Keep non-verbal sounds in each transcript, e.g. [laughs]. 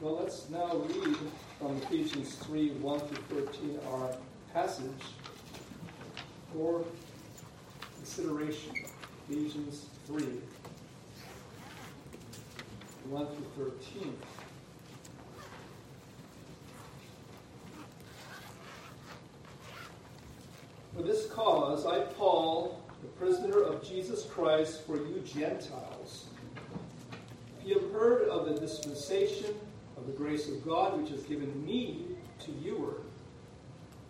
Well, let's now read from Ephesians 3 1 through 13, our passage for consideration. Ephesians 3 1 through 13. For this cause, I, Paul, the prisoner of Jesus Christ, for you Gentiles, if you have heard of the dispensation of the grace of God which is given me to you,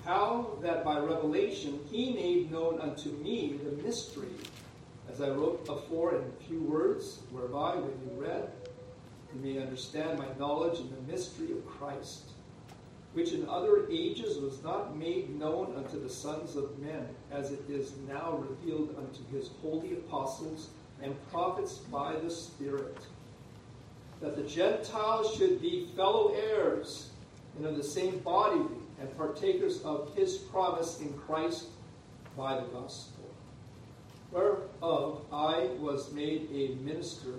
how that by revelation he made known unto me the mystery, as I wrote before in few words, whereby, when you read, you may understand my knowledge in the mystery of Christ, which in other ages was not made known unto the sons of men, as it is now revealed unto his holy apostles and prophets by the Spirit that the Gentiles should be fellow heirs and of the same body and partakers of his promise in Christ by the gospel, whereof I was made a minister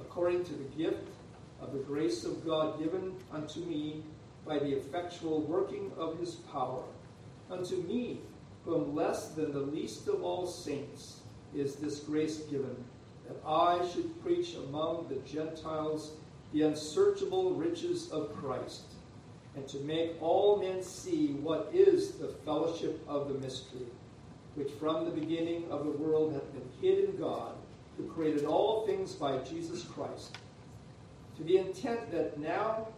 according to the gift of the grace of God given unto me by the effectual working of his power. Unto me, who am less than the least of all saints, is this grace given, that I should preach among the Gentiles the unsearchable riches of Christ, and to make all men see what is the fellowship of the mystery, which from the beginning of the world hath been hid in God, who created all things by Jesus Christ, to the intent that now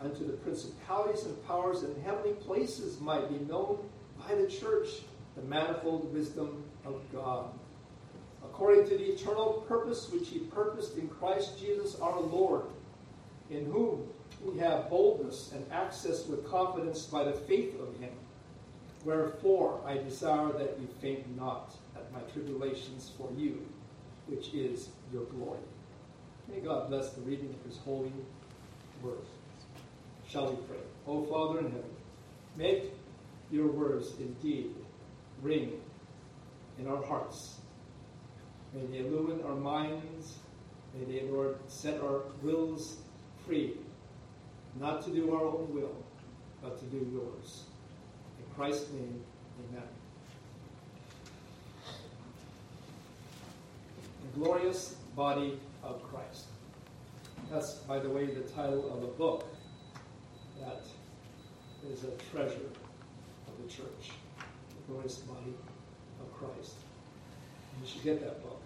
unto the principalities and powers in heavenly places might be known by the church the manifold wisdom of God. According to the eternal purpose which he purposed in Christ Jesus our Lord in whom we have boldness and access with confidence by the faith of him. Wherefore I desire that you faint not at my tribulations for you, which is your glory. May God bless the reading of his holy word. Shall we pray? O Father in heaven, make your words indeed ring in our hearts. May they illumine our minds. May they, Lord, set our wills free, not to do our own will, but to do yours. In Christ's name, amen. The glorious body of Christ. That's, by the way, the title of a book that is a treasure of the church. The glorious body of Christ. You should get that book.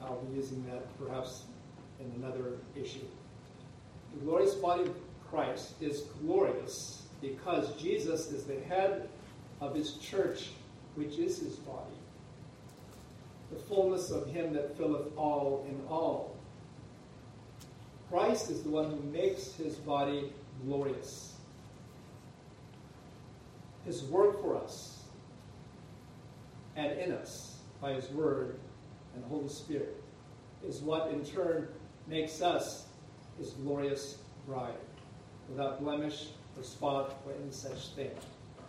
I'll be using that perhaps in another issue. The glorious body of Christ is glorious because Jesus is the head of his church, which is his body. The fullness of him that filleth all in all. Christ is the one who makes his body glorious. His work for us and in us by his word and Holy Spirit is what in turn makes us his glorious bride, without blemish or spot or any such thing,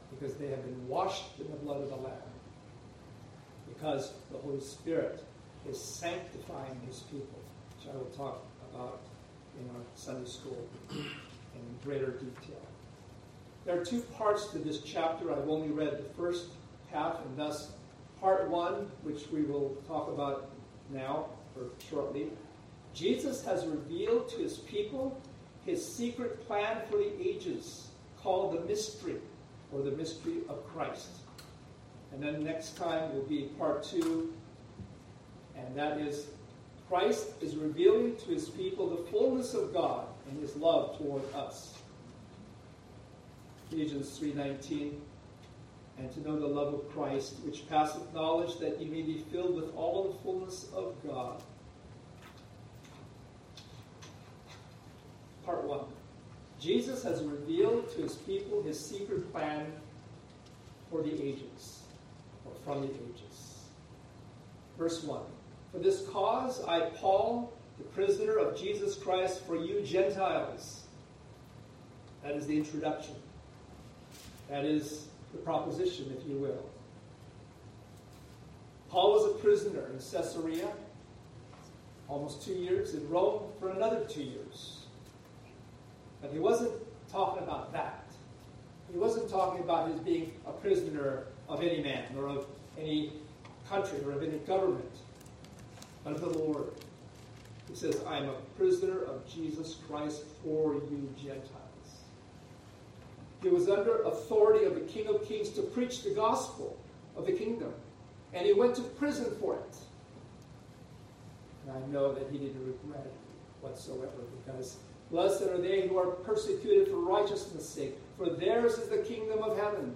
because they have been washed in the blood of the Lamb, because the Holy Spirit is sanctifying his people, which I will talk about in our Sunday school in greater detail. There are two parts to this chapter. I've only read the first half, and thus part one, which we will talk about now or shortly, Jesus has revealed to his people his secret plan for the ages, called the mystery, or the mystery of Christ. And then next time will be part two, and that is Christ is revealing to his people the fullness of God and his love toward us. Ephesians 3:19 and to know the love of Christ which passeth knowledge that ye may be filled with all the fullness of God. Part 1. Jesus has revealed to his people his secret plan for the ages, or from the ages. Verse 1. For this cause I, Paul, the prisoner of Jesus Christ, for you Gentiles. That is the introduction. That is the proposition, if you will. Paul was a prisoner in Caesarea almost two years, in Rome for another two years. But he wasn't talking about that. He wasn't talking about his being a prisoner of any man or of any country or of any government, but of the Lord. He says, I am a prisoner of Jesus Christ for you Gentiles. He was under authority of the King of Kings to preach the gospel of the kingdom, and he went to prison for it. And I know that he didn't regret it whatsoever because blessed are they who are persecuted for righteousness' sake, for theirs is the kingdom of heaven.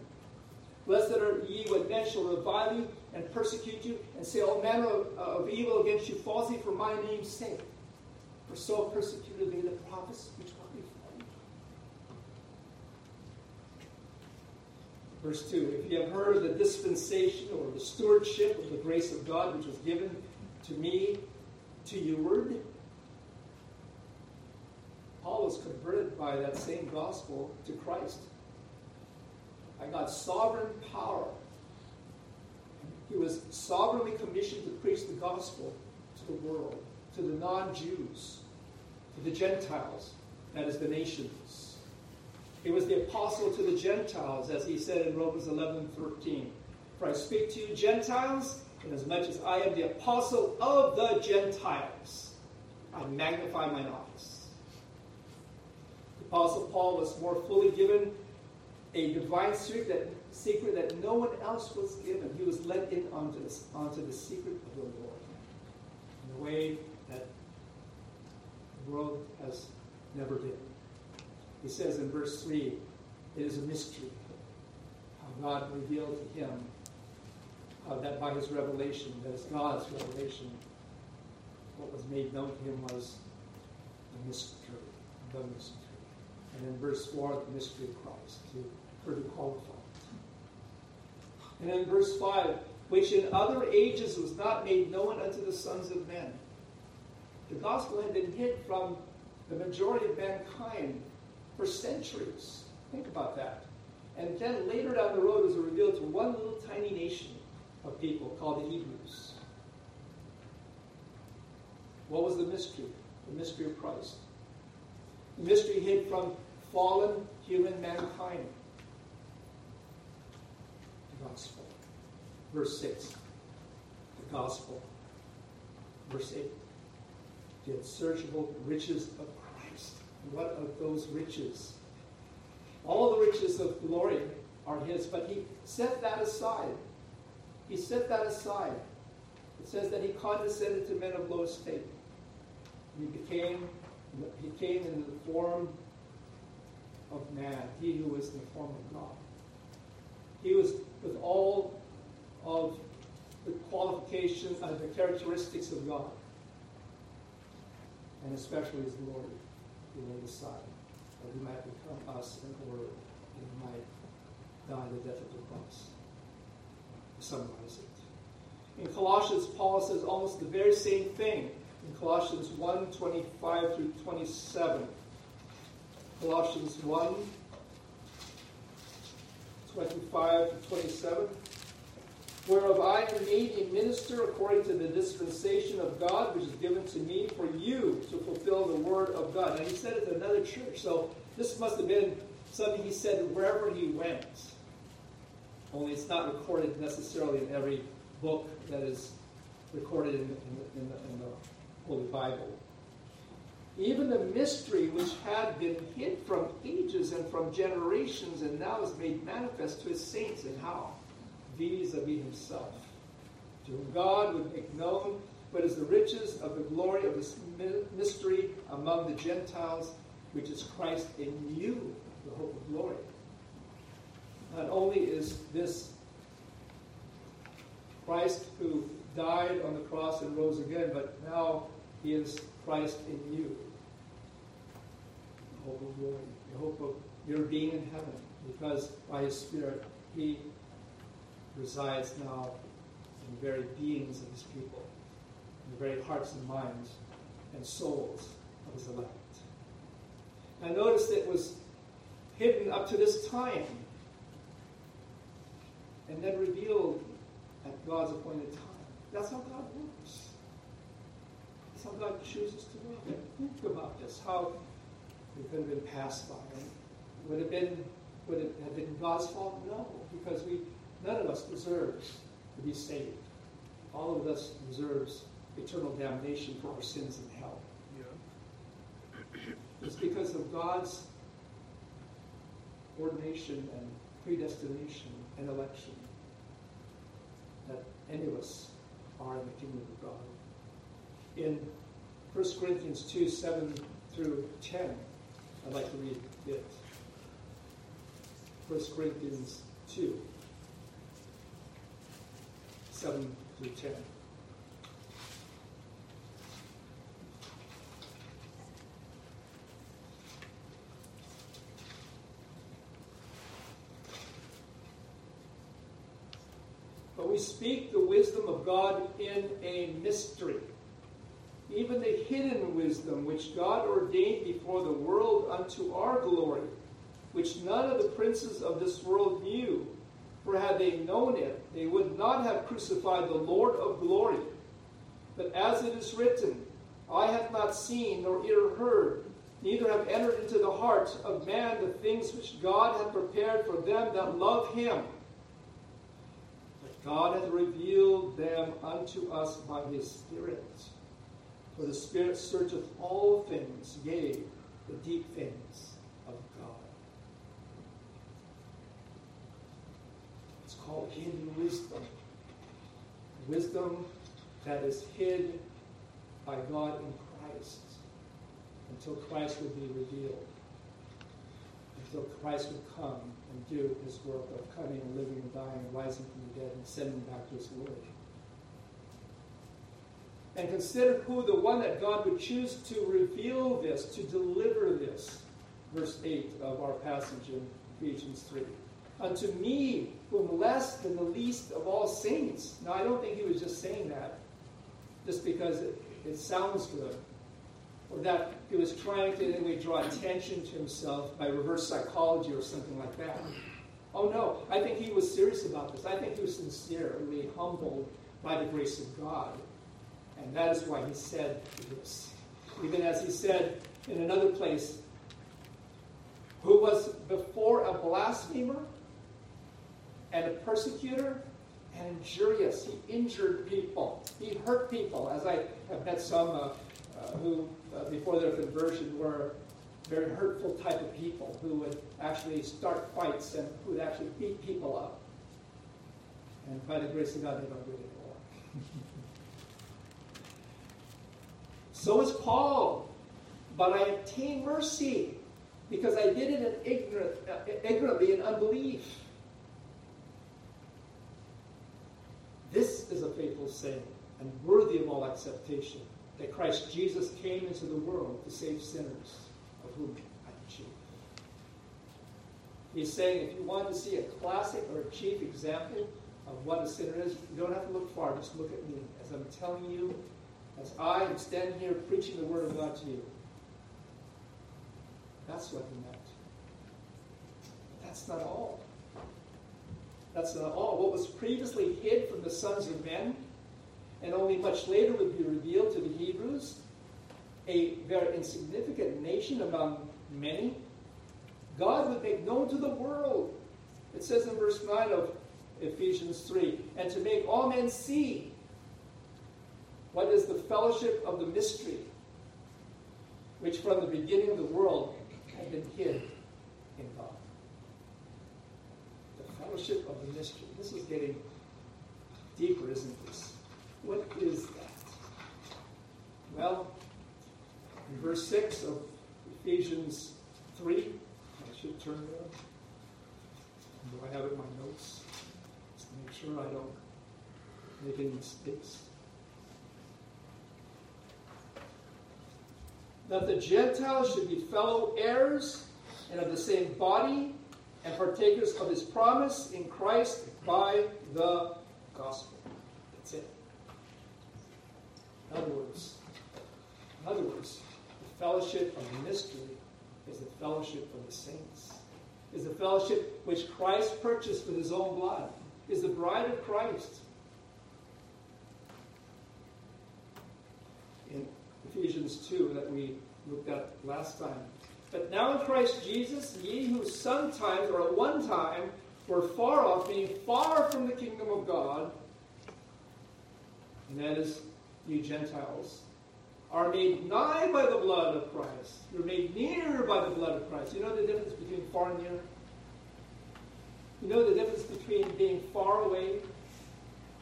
Blessed are ye when men shall revile you and persecute you and say all manner of, of evil against you falsely for my name's sake. For so persecuted they the prophets which were before you. Verse 2 If you have heard the dispensation or the stewardship of the grace of God which was given to me to youward, Paul converted by that same gospel to Christ. I got sovereign power. He was sovereignly commissioned to preach the gospel to the world, to the non Jews, to the Gentiles, that is, the nations. He was the apostle to the Gentiles, as he said in Romans 11 13. For I speak to you, Gentiles, inasmuch as I am the apostle of the Gentiles. I magnify mine office. Apostle Paul was more fully given a divine secret that, secret that no one else was given. He was let in onto, this, onto the secret of the Lord in a way that the world has never been. He says in verse 3 it is a mystery how God revealed to him uh, that by his revelation, that is God's revelation, what was made known to him was the mystery, the mystery. And in verse 4, the mystery of Christ, to, to qualify. And in verse 5, which in other ages was not made known unto the sons of men. The gospel had been hid from the majority of mankind for centuries. Think about that. And then later down the road was revealed to one little tiny nation of people called the Hebrews. What was the mystery? The mystery of Christ. The mystery hid from fallen human mankind. The gospel. Verse 6. The gospel. Verse 8. The unsearchable riches of Christ. What are those riches? All the riches of glory are his, but he set that aside. He set that aside. It says that he condescended to men of low estate. He became, he came in the form of man, he who was in the form of God. He was with all of the qualifications and the characteristics of God. And especially his glory, he laid aside, that he might become us in order, and he might die the death of the cross. To summarize it. In Colossians, Paul says almost the very same thing in Colossians 1 25 through 27. Colossians 1 25 to 27. Whereof I am made a minister according to the dispensation of God, which is given to me for you to fulfill the word of God. And he said it to another church. So this must have been something he said wherever he went. Only it's not recorded necessarily in every book that is recorded in, in, in, the, in the Holy Bible. Even the mystery which had been hid from ages and from generations and now is made manifest to his saints and how? Vis-a-vis himself. To whom God would make known what is the riches of the glory of this mystery among the Gentiles, which is Christ in you, the hope of glory. Not only is this Christ who died on the cross and rose again, but now he is Christ in you. Hope of glory, the hope of your being in heaven, because by his Spirit he resides now in the very beings of his people, in the very hearts and minds and souls of his elect. I noticed it was hidden up to this time and then revealed at God's appointed time. That's how God works. That's how God chooses to work. Think about this. How we could have been passed by. Would it been would it have been God's fault? No, because we none of us deserves to be saved. All of us deserves eternal damnation for our sins in hell. Yeah. It's because of God's ordination and predestination and election that any of us are in the kingdom of God. In 1 Corinthians 2 7 through 10, I'd like to read it. 1 Corinthians 2 7 through 10. But we speak the wisdom of God in a mystery, even the hidden wisdom which God ordained before the world unto our glory, which none of the princes of this world knew. For had they known it, they would not have crucified the Lord of glory. But as it is written, I have not seen nor ear heard, neither have entered into the heart of man the things which God hath prepared for them that love him. But God hath revealed them unto us by his Spirit. For the Spirit searcheth all things, yea, the deep things of God. It's called hidden wisdom. Wisdom that is hid by God in Christ until Christ would be revealed, until Christ would come and do his work of coming and living and dying rising from the dead and sending back to his glory. And consider who the one that God would choose to reveal this, to deliver this. Verse 8 of our passage in Ephesians 3. Unto me, whom less than the least of all saints. Now, I don't think he was just saying that just because it, it sounds good, or that he was trying to in any way draw attention to himself by reverse psychology or something like that. Oh no, I think he was serious about this. I think he was sincerely humbled by the grace of God. And that is why he said this. Even as he said in another place, who was before a blasphemer and a persecutor and injurious. He injured people. He hurt people, as I have met some uh, uh, who, uh, before their conversion, were very hurtful type of people who would actually start fights and who would actually beat people up. And by the grace of God, they don't do it anymore. [laughs] so is Paul. But I obtained mercy because I did it in ignorant, uh, ignorantly in unbelief. This is a faithful saying and worthy of all acceptation that Christ Jesus came into the world to save sinners, of whom I am chief. He's saying if you want to see a classic or a chief example of what a sinner is, you don't have to look far, just look at me as I'm telling you, as I am standing here preaching the Word of God to you. That's what he meant. But That's not all. That's not all. What was previously hid from the sons of men and only much later would be revealed to the Hebrews, a very insignificant nation among many, God would make known to the world. It says in verse 9 of Ephesians 3 and to make all men see what is the fellowship of the mystery, which from the beginning of the world had been hid in God The fellowship of the mystery. This is getting deeper, isn't this? What is that? Well, in verse 6 of Ephesians 3, I should turn there. Do I have it in my notes? Just make sure I don't make any mistakes. That the Gentiles should be fellow heirs and of the same body and partakers of his promise in Christ by the gospel. That's it. In other words, in other words, the fellowship of the mystery is the fellowship of the saints. Is the fellowship which Christ purchased with his own blood. Is the bride of Christ. In Ephesians 2 that we looked at last time. But now in Christ Jesus, ye who sometimes or at one time were far off, being far from the kingdom of God, and that is you Gentiles, are made nigh by the blood of Christ. You're made near by the blood of Christ. You know the difference between far and near? You know the difference between being far away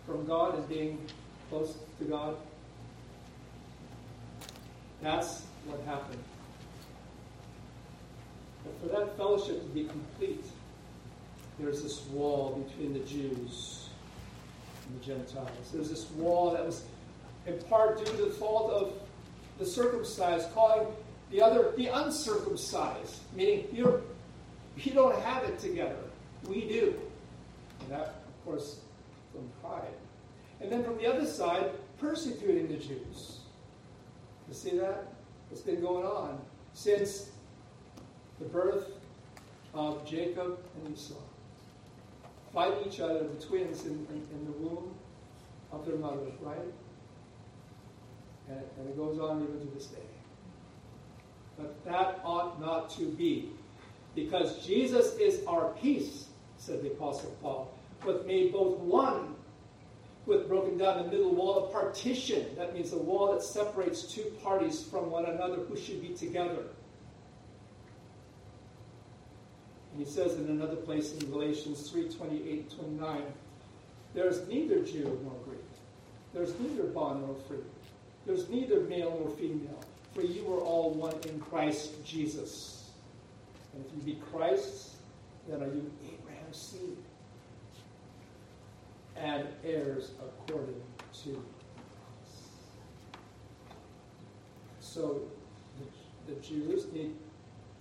from God and being close to God? That's what happened. But for that fellowship to be complete, there's this wall between the Jews and the Gentiles. There's this wall that was in part due to the fault of the circumcised calling the other the uncircumcised, meaning you're you don't have it together. We do. And that, of course, from pride. And then from the other side, persecuting the Jews. You see that? What's been going on since the birth of Jacob and Esau. Fighting each other, the twins in, in, in the womb of their mothers, right? And it, and it goes on even to this day. But that ought not to be. Because Jesus is our peace, said the Apostle Paul, hath made both one, hath broken down the middle wall of partition. That means the wall that separates two parties from one another who should be together. And he says in another place in Galatians 3 28 29, there is neither Jew nor Greek, there's neither bond nor free, there's neither male nor female, for you are all one in Christ Jesus. And if you be Christ's, then are you Abraham's seed and heirs according to promise. So the, the Jews need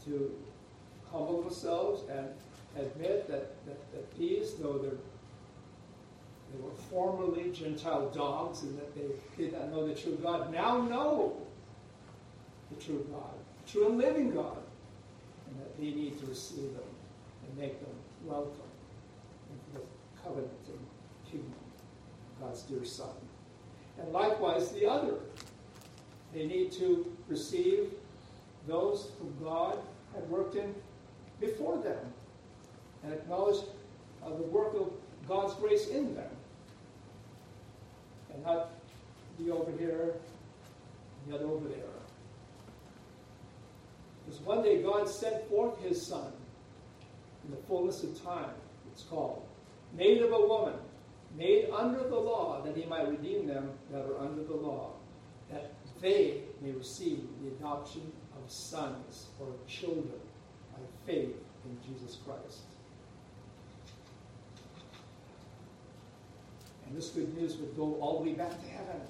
to humble themselves and admit that, that, that these, though they're they were formerly Gentile dogs and that they did not know the true God, now know the true God, the true and living God, and that they need to receive them and make them welcome into the covenant God's dear Son. And likewise, the other. They need to receive those whom God had worked in before them and acknowledge uh, the work of God's grace in them. And not be over here, the other over there. Because one day God sent forth his Son in the fullness of time, it's called, made of a woman, made under the law, that he might redeem them that are under the law, that they may receive the adoption of sons or children by faith in Jesus Christ. And this good news would go all the way back to heaven.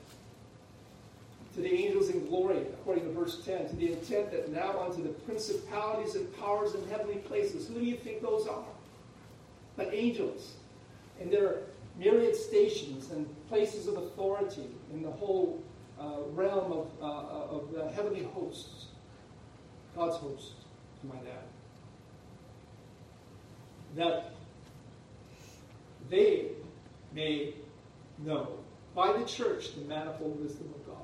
To the angels in glory, according to verse 10, to the intent that now unto the principalities and powers in heavenly places. Who do you think those are? But angels. And their myriad stations and places of authority in the whole uh, realm of, uh, of the heavenly hosts. God's hosts, to my dad that they may know by the church the manifold wisdom of God.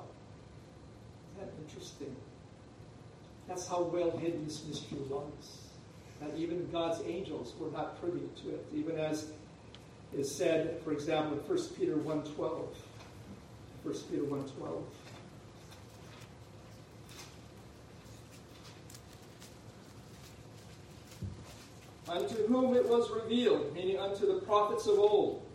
Isn't that interesting? That's how well hidden this mystery was. That even God's angels were not privy to it, even as is said, for example, in 1 Peter 1.12. 1 Peter 1.12. unto whom it was revealed, meaning unto the prophets of old,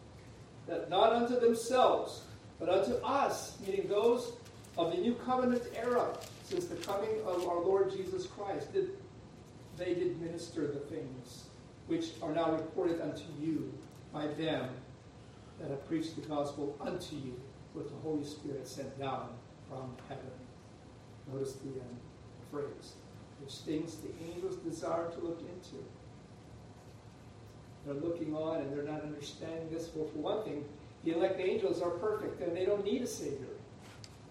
that not unto themselves, but unto us, meaning those of the new covenant era, since the coming of our Lord Jesus Christ, did they did minister the things which are now reported unto you by them that have preached the gospel unto you with the Holy Spirit sent down from heaven. Notice the end phrase, which things the angels desire to look into. They're looking on and they're not understanding this. Well, for one thing, the elect angels are perfect and they don't need a Savior.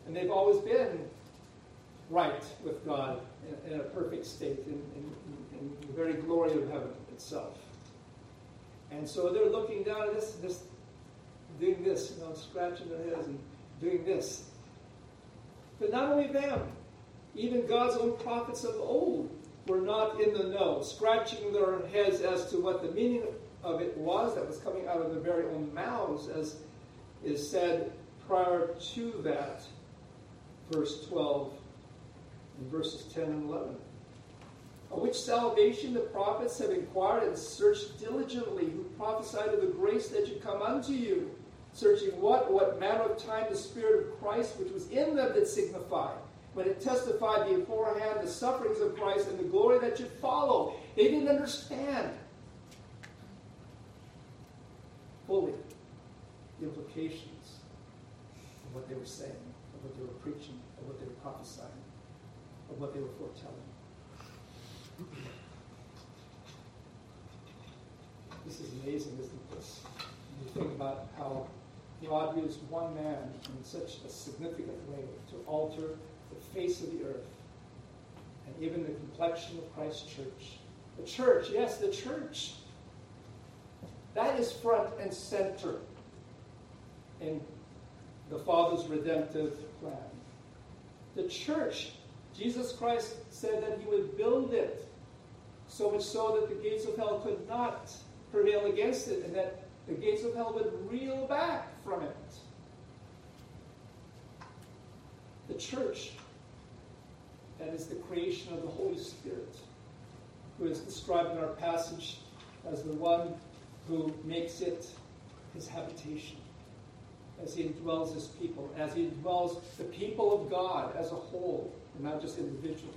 And they've always been right with God in, in a perfect state, in, in, in, the very glory of heaven itself. And so they're looking down at this, this doing this, you know, scratching their heads and doing this. But not only them, even God's own prophets of old were not in the know, scratching their heads as to what the meaning of it was that was coming out of their very own mouths, as is said prior to that, verse 12 and verses 10 and 11. Of which salvation the prophets have inquired and searched diligently, who prophesied of the grace that should come unto you, searching what, what manner of time the Spirit of Christ which was in them did signify when it testified beforehand the sufferings of Christ and the glory that should follow. They didn't understand fully the implications of what they were saying, of what they were preaching, of what they were prophesying, of what they were foretelling. This is amazing, isn't this? When you think about how God used one man in such a significant way to alter the face of the earth, and even the complexion of Christ's church. The church, yes, the church. That is front and center in the Father's redemptive plan. The church, Jesus Christ said that he would build it so much so that the gates of hell could not prevail against it, and that the gates of hell would reel back from it. The church that is the creation of the Holy Spirit, who is described in our passage as the one who makes it his habitation, as he indwells his people, as he indwells the people of God as a whole, and not just individually,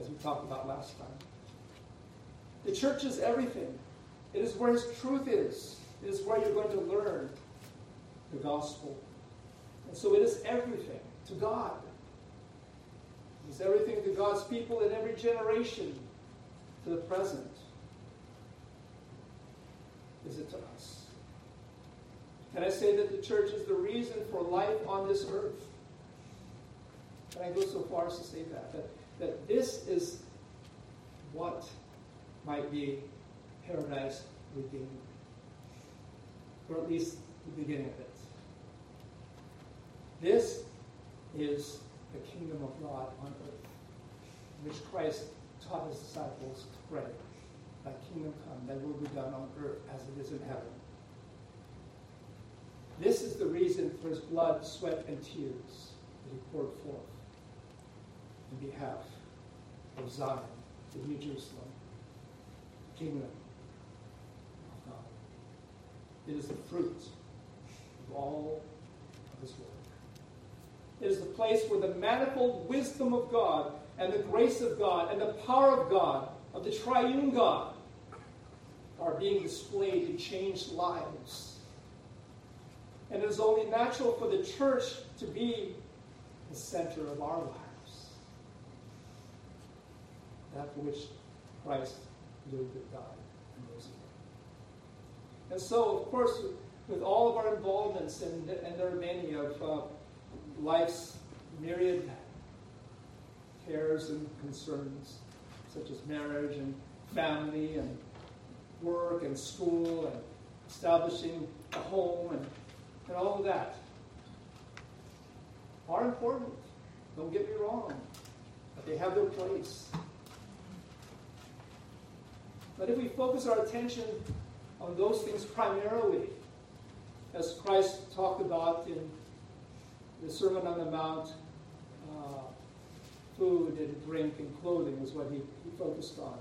as we talked about last time. The church is everything. It is where his truth is. It is where you're going to learn the gospel. And so it is everything to God. It is everything to God's people in every generation to the present. Is it to us? Can I say that the church is the reason for life on this earth? Can I go so far as to say that? That, that this is what might be paradise redeemed. Or at least the beginning of it. This is the kingdom of God on earth, which Christ taught his disciples to pray. Thy kingdom come, thy will be done on earth as it is in heaven. This is the reason for his blood, sweat, and tears that he poured forth in behalf of Zion, the New Jerusalem, kingdom of God. It is the fruit of all of his work. It is the place where the manifold wisdom of God and the grace of God and the power of God, of the triune God, are being displayed to change lives. And it is only natural for the church to be the center of our lives. That for which Christ lived and died and rose again. And so, of course, with all of our involvements, and, and there are many of uh, life's myriad cares and concerns, such as marriage and family and work and school and establishing a home and, and all of that, are important. Don't get me wrong. But they have their place. But if we focus our attention on those things primarily, as Christ talked about in the Sermon on the Mount, uh, food and drink and clothing is what he, he focused on.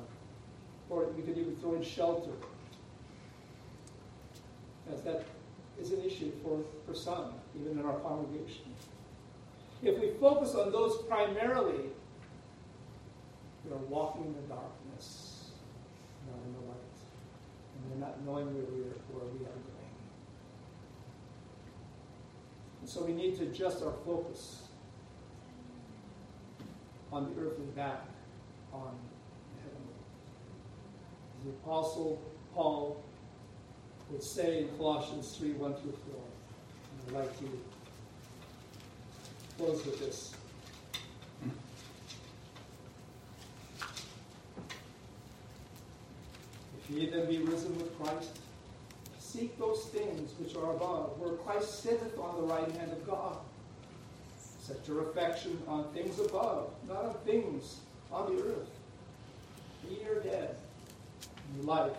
Or we could even throw in shelter, as that is an issue for, for some, even in our congregation. If we focus on those primarily, we are walking in the darkness, in the light. And we're not knowing where we are, where we are going. And so we need to adjust our focus on the earthly back on the heavenly. The Apostle Paul would say in Colossians 3 1 through 4. And I'd like to close with this. Ye then be risen with Christ, Seek those things which are above, where Christ sitteth on the right hand of God. Set your affection on things above, not on things on the earth. Ye are dead, and your life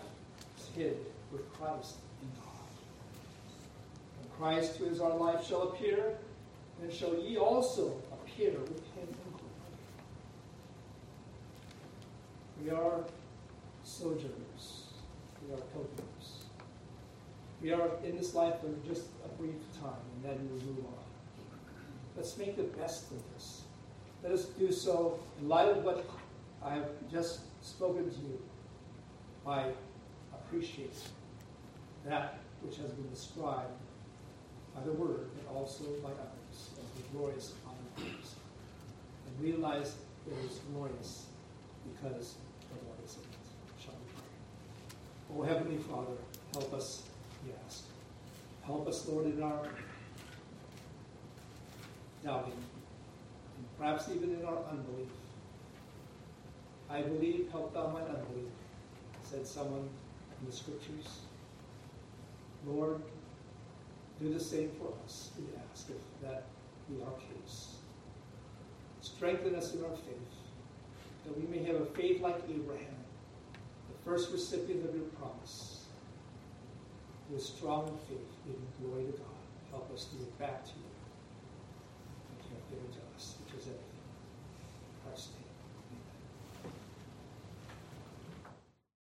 is hid with Christ in God. When Christ, who is our life, shall appear, then shall ye also appear with him in glory. We are sojourners. We are pilgrims. We are in this life for just a brief time, and then we move on. Let's make the best of this. Let us do so in light of what I have just spoken to you by appreciating that which has been described by the Word, and also by others as the glorious honor. And realize it is glorious because the Lord is in it. Oh, Heavenly Father, help us, we ask. Help us, Lord, in our doubting, and perhaps even in our unbelief. I believe, help thou my unbelief, said someone in the scriptures. Lord, do the same for us, we ask, if that be our case. Strengthen us in our faith, that we may have a faith like Abraham, first recipient of your promise, with strong faith, giving glory to God. Help us to give back to you what you